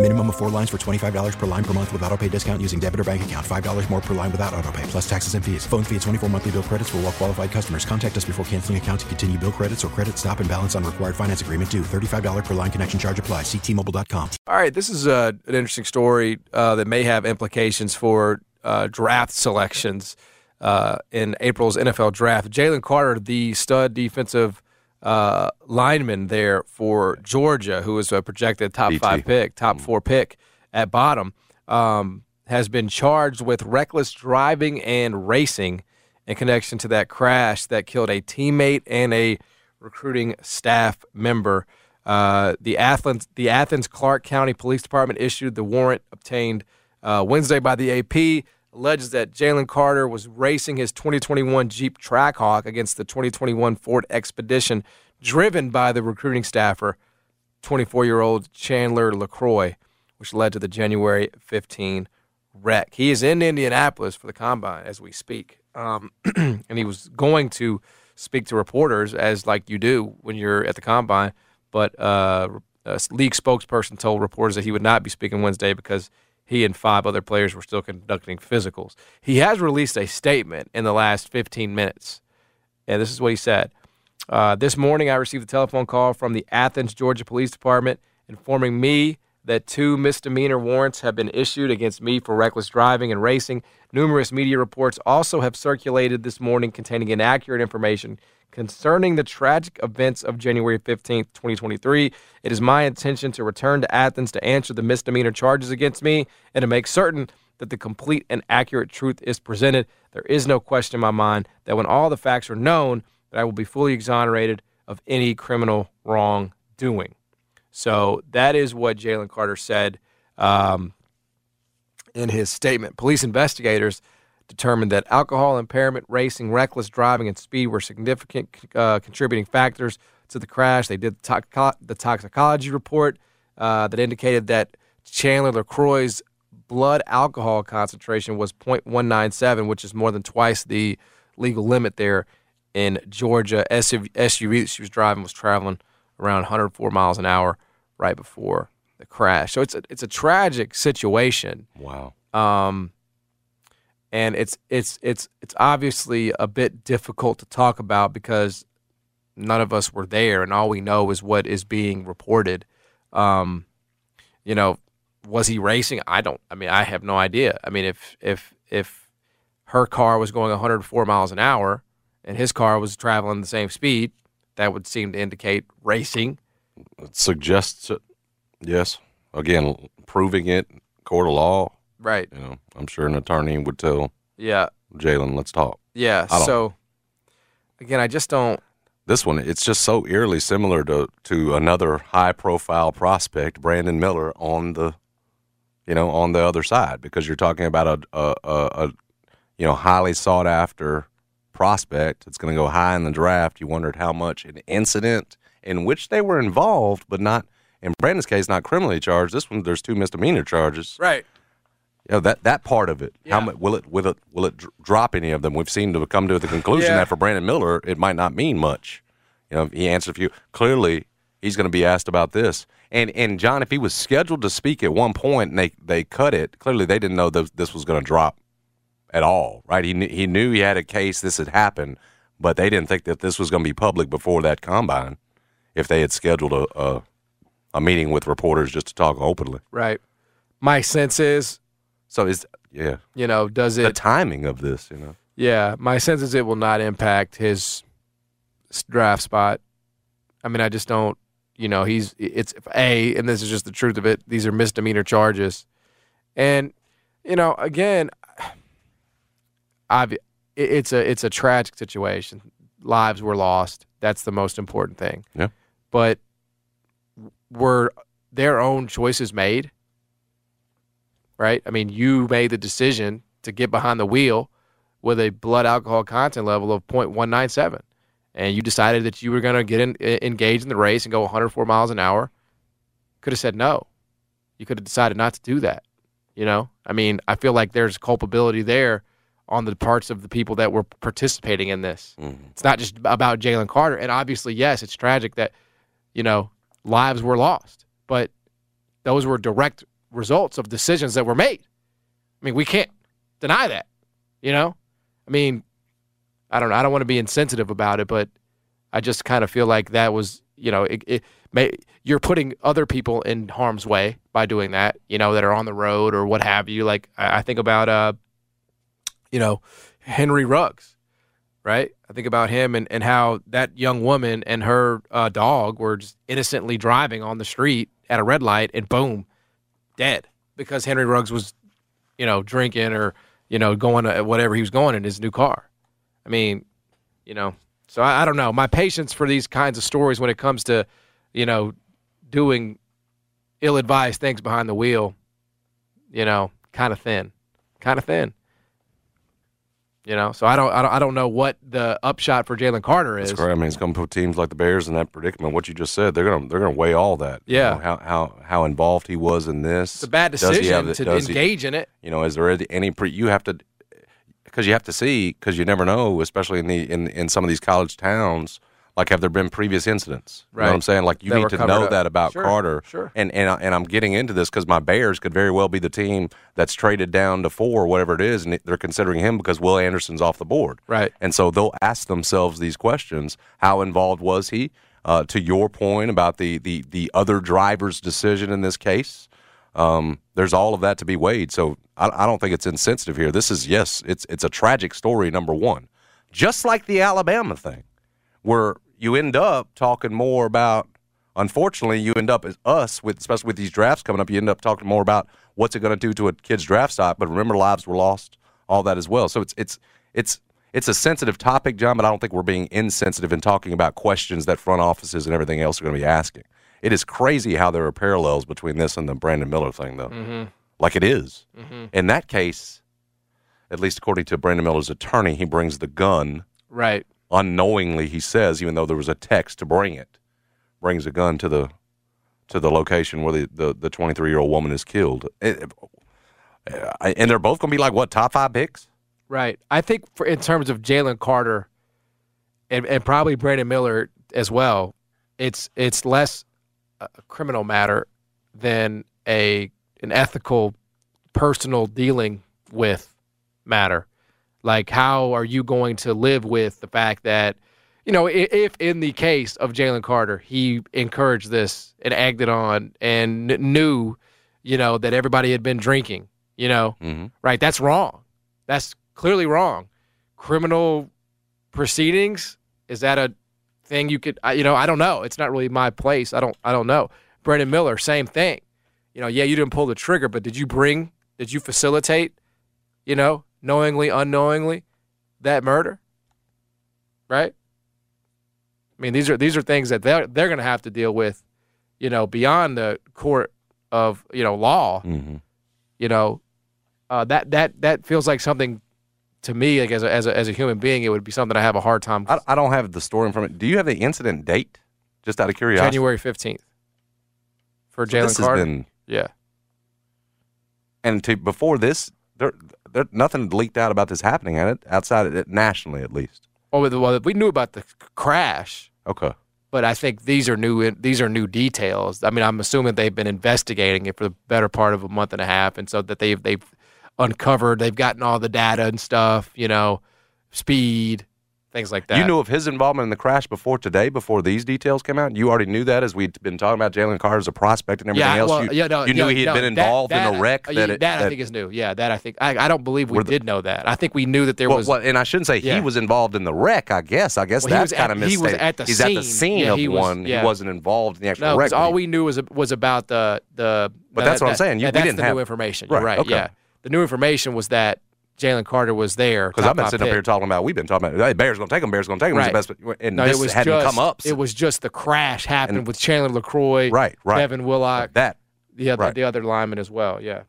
Minimum of four lines for $25 per line per month with auto pay discount using debit or bank account. $5 more per line without auto pay, plus taxes and fees. Phone fee at 24 monthly bill credits for all well qualified customers. Contact us before canceling account to continue bill credits or credit stop and balance on required finance agreement due. $35 per line connection charge apply. Ctmobile.com. All right, this is uh, an interesting story uh, that may have implications for uh, draft selections uh, in April's NFL draft. Jalen Carter, the stud defensive uh, lineman there for Georgia, who was a projected top DT. five pick, top Mm. four pick at bottom, um, has been charged with reckless driving and racing in connection to that crash that killed a teammate and a recruiting staff member. Uh, the Athens, the Athens Clarke County Police Department issued the warrant obtained uh, Wednesday by the AP. Alleges that Jalen Carter was racing his 2021 Jeep Trackhawk against the 2021 Ford Expedition, driven by the recruiting staffer, 24-year-old Chandler LeCroy, which led to the January 15 wreck. He is in Indianapolis for the combine as we speak, um, and he was going to speak to reporters as like you do when you're at the combine. But uh, a league spokesperson told reporters that he would not be speaking Wednesday because he and five other players were still conducting physicals. He has released a statement in the last 15 minutes, and this is what he said. Uh, this morning, I received a telephone call from the Athens, Georgia Police Department informing me that two misdemeanor warrants have been issued against me for reckless driving and racing. Numerous media reports also have circulated this morning containing inaccurate information concerning the tragic events of January 15th, 2023. It is my intention to return to Athens to answer the misdemeanor charges against me and to make certain that the complete and accurate truth is presented. There is no question in my mind that when all the facts are known, that I will be fully exonerated of any criminal wrongdoing. So that is what Jalen Carter said um, in his statement. Police investigators determined that alcohol impairment, racing, reckless driving, and speed were significant uh, contributing factors to the crash. They did the, the toxicology report uh, that indicated that Chandler LeCroy's blood alcohol concentration was 0.197, which is more than twice the legal limit there in Georgia. SUV, SUV that she was driving was traveling around 104 miles an hour right before the crash. So it's a, it's a tragic situation. Wow. Um, and it's it's it's it's obviously a bit difficult to talk about because none of us were there, and all we know is what is being reported. Um, you know, was he racing? I don't. I mean, I have no idea. I mean, if if if her car was going 104 miles an hour and his car was traveling the same speed, that would seem to indicate racing. It suggests it. Yes. Again, proving it, court of law. Right. You know, I'm sure an attorney would tell Yeah. Jalen, let's talk. Yeah. So again, I just don't. This one, it's just so eerily similar to to another high profile prospect, Brandon Miller, on the, you know, on the other side, because you're talking about a a, a, a you know highly sought after prospect. It's going to go high in the draft. You wondered how much an incident in which they were involved, but not in Brandon's case, not criminally charged. This one, there's two misdemeanor charges. Right. You know, that that part of it. How Yeah. much will it will it will it drop any of them? We've seen to come to the conclusion Yeah. that for Brandon Miller, it might not mean much. You know, he answered a few. Clearly, he's going to be asked about this. And and John, if he was scheduled to speak at one point and they they cut it, clearly they didn't know that this was going to drop at all, right? He knew, he knew he had a case. This had happened, but they didn't think that this was going to be public before that combine. If they had scheduled a, a a meeting with reporters just to talk openly, Right. My sense is, so is yeah you know, does it. the timing of this, you know. Yeah, my sense is it will not impact his draft spot. I mean, I just don't. you know, he's it's a, and this is just the truth of it. These are misdemeanor charges, and you know, again, I've it's a it's a tragic situation. Lives were lost. That's the most important thing. Yeah. But were their own choices made? Right? I mean, you made the decision to get behind the wheel with a blood alcohol content level of 0.197 and you decided that you were going to get in, engaged in the race and go 104 miles an hour. Could have said no. You could have decided not to do that. You know, I mean, I feel like there's culpability there on the parts of the people that were participating in this. Mm-hmm. It's not just about Jalen Carter. And obviously, yes, it's tragic that, you know, lives were lost, but those were direct results of decisions that were made. I mean, we can't deny that, you know? I mean, I don't know. I don't want to be insensitive about it, but I just kind of feel like that was, you know, it, it may, you're putting other people in harm's way by doing that, you know, that are on the road or what have you. Like I, I think about, uh, you know, Henry Ruggs, right? I think about him and, and how that young woman and her uh, dog were just innocently driving on the street at a red light and boom, dead because Henry Ruggs was, you know, drinking or, you know, going to whatever he was going in his new car. I mean, you know, so I, I don't know. My patience for these kinds of stories when it comes to, you know, doing ill-advised things behind the wheel, you know, kind of thin, kind of thin. You know, so I don't, I don't, I don't know what the upshot for Jalen Carter is. That's correct. I mean, it's going to put teams like the Bears in that predicament. What you just said, they're going to, they're going to weigh all that. Yeah. You know, how, how, how involved he was in this. It's a bad decision to engage he, in it. You know, is there any pre? You have to, because you have to see because you never know, especially in the in in some of these college towns. Like, have there been previous incidents? Right. You know what I'm saying? Like, you that need to know up. that about sure, Carter. Sure. And and and I'm getting into this because my Bears could very well be the team that's traded down to four, whatever it is, and they're considering him because Will Anderson's off the board. Right. And so they'll ask themselves these questions: How involved was he? Uh, to your point about the the the other driver's decision in this case, um, there's all of that to be weighed. So I, I, don't think it's insensitive here. This is yes, it's it's a tragic story. Number one, just like the Alabama thing, where you end up talking more about. Unfortunately, you end up as us with especially with these drafts coming up. You end up talking more about what's it going to do to a kid's draft stock. But remember, lives were lost, all that as well. So it's it's it's it's a sensitive topic, John. But I don't think we're being insensitive in talking about questions that front offices and everything else are going to be asking. It is crazy how there are parallels between this and the Brandon Miller thing, though. Mm-hmm. Like it is. Mm-hmm. In that case, at least according to Brandon Miller's attorney, he brings the gun. Right. Unknowingly, he says, even though there was a text to bring it, brings a gun to the to the location where the the 23 year old woman is killed. Eh, eh, it, and they're both going to be like what top five picks? Right. I think for in terms of Jalen Carter and, and probably Brandon Miller as well, it's it's less a criminal matter than a an ethical, personal dealing with matter. Like, how are you going to live with the fact that, you know, if in the case of Jalen Carter, he encouraged this and it on and knew, you know, that everybody had been drinking, you know, mm-hmm. right? That's wrong. That's clearly wrong. Criminal proceedings is that a thing you could, you know, I don't know. It's not really my place. I don't, I don't know. Brandon Miller, same thing. You know, yeah, you didn't pull the trigger, but did you bring, did you facilitate, you know, knowingly, unknowingly, that murder? Right? I mean, these are these are things that they're they're going to have to deal with, you know, beyond the court of you know law. Mm-hmm. You know, uh, that that that feels like something to me, like as a, as a as a human being, it would be something I have a hard time. I, I don't have the story from it. Do you have the incident date? Just out of curiosity. January fifteenth for So Jalen this has Carter. been- yeah, and to before this, there, there nothing leaked out about this happening at it outside of it nationally at least. well, well, we knew about the crash, Okay. but I think these are new. These are new details. I mean, I'm assuming they've been investigating it for the better part of a month and a half, and so that they've they've uncovered, they've gotten all the data and stuff. You know, speed, things like that. You knew of his involvement in the crash before today, before these details came out. You already knew that as we'd been talking about Jalen Carter as a prospect and everything yeah, else. well, you, yeah, no, you knew he had no, been involved that, in a wreck. uh, that, it, that I think is new. Yeah, that I think I, I don't believe we the- did know that. I think we knew that there well, was. well, and I shouldn't say Yeah. he was involved in the wreck. I guess. I guess Well, that's was kind of he was at the He's at the scene. scene Yeah, of he was- one. He wasn't involved in the actual no, wreck. all we knew was was about the the. But that's what I'm saying. You- we didn't have- new information. Right, right. okay. Yeah, the new information was that Jalen Carter was there. Because I've been sitting up here talking about. We've been talking about. Hey, Bears gonna take him. Bears gonna take him. He's Right. the best. And No, this it was hadn't just, come up. It was just the crash happened And- with Chandler LeCroy, right. Right. Kevin Willock, that. the other right. the other lineman as well. Yeah.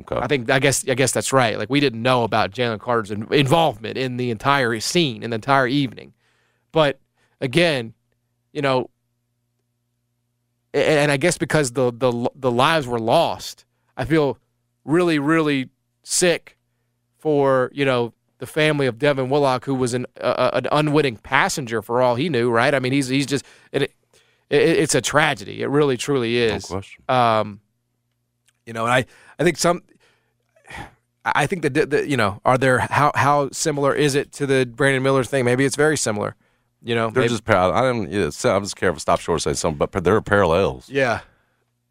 Okay. I think I guess I guess that's right. Like we didn't know about Jalen Carter's in- involvement in the entire scene, in the entire evening. But again, you know, a- and I guess because the the the lives were lost, I feel really really sick for you know the family of Devin Willock, who was an uh, an unwitting passenger for all he knew. Right? I mean, he's he's just it, it, it's a tragedy. It really truly No is. question. Um, you know, and I, I think some, I think that, the, you know, are there, how, how similar is it to the Brandon Miller thing? Maybe it's very similar, you know, They're maybe- just. par- I don't. Yeah, so I'm just careful. Stop short of saying something, but there are parallels. yeah,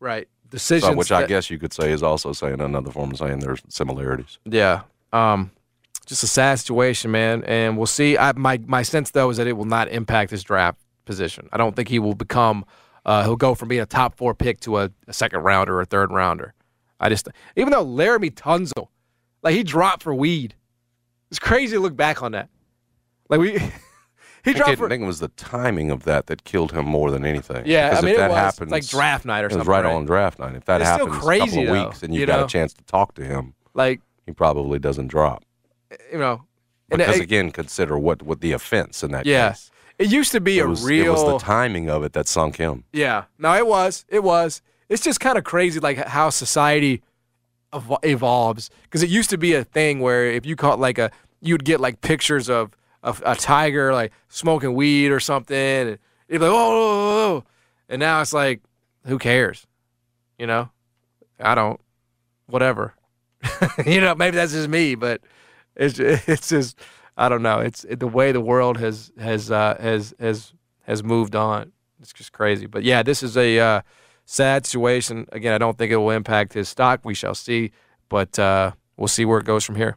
right. So, Decisions, which I guess you could say is also saying another form of saying there's similarities. Yeah. Um, just a sad situation, man. And we'll see. I, my my sense though is that it will not impact his draft position. I don't think he will become. Uh, he'll go from being a top four pick to a, a second rounder or a third rounder. I just even though Laremy Tunsil, like he dropped for weed. It's crazy to look back on that. Like we, he I dropped it, for I think it was the timing of that that killed him more than anything. yeah. I Because mean if it that was happens, like draft night or It something. was right, right? on draft night. If that It's happens a couple of though, weeks and you've you got know? a chance to talk to him, Like he probably doesn't drop. you know, and Because it- again, consider what, what the offense in that yeah. case. It used to be It a was, real. it was the timing of it that sunk him. Yeah. No, it was. It was. It's just kind of crazy, like how society ev- evolves. Because it used to be a thing where if you caught like a, you'd get like pictures of, of a tiger like smoking weed or something, and you'd be like, oh," and now it's like, who cares? You know, I don't. Whatever. you know, maybe that's just me, but it's it's just I don't know. It's it, the way the world has has uh, has has has moved on. It's just crazy. But yeah, this is a uh, sad situation. Again, I don't think it will impact his stock. We shall see, but uh, we'll see where it goes from here.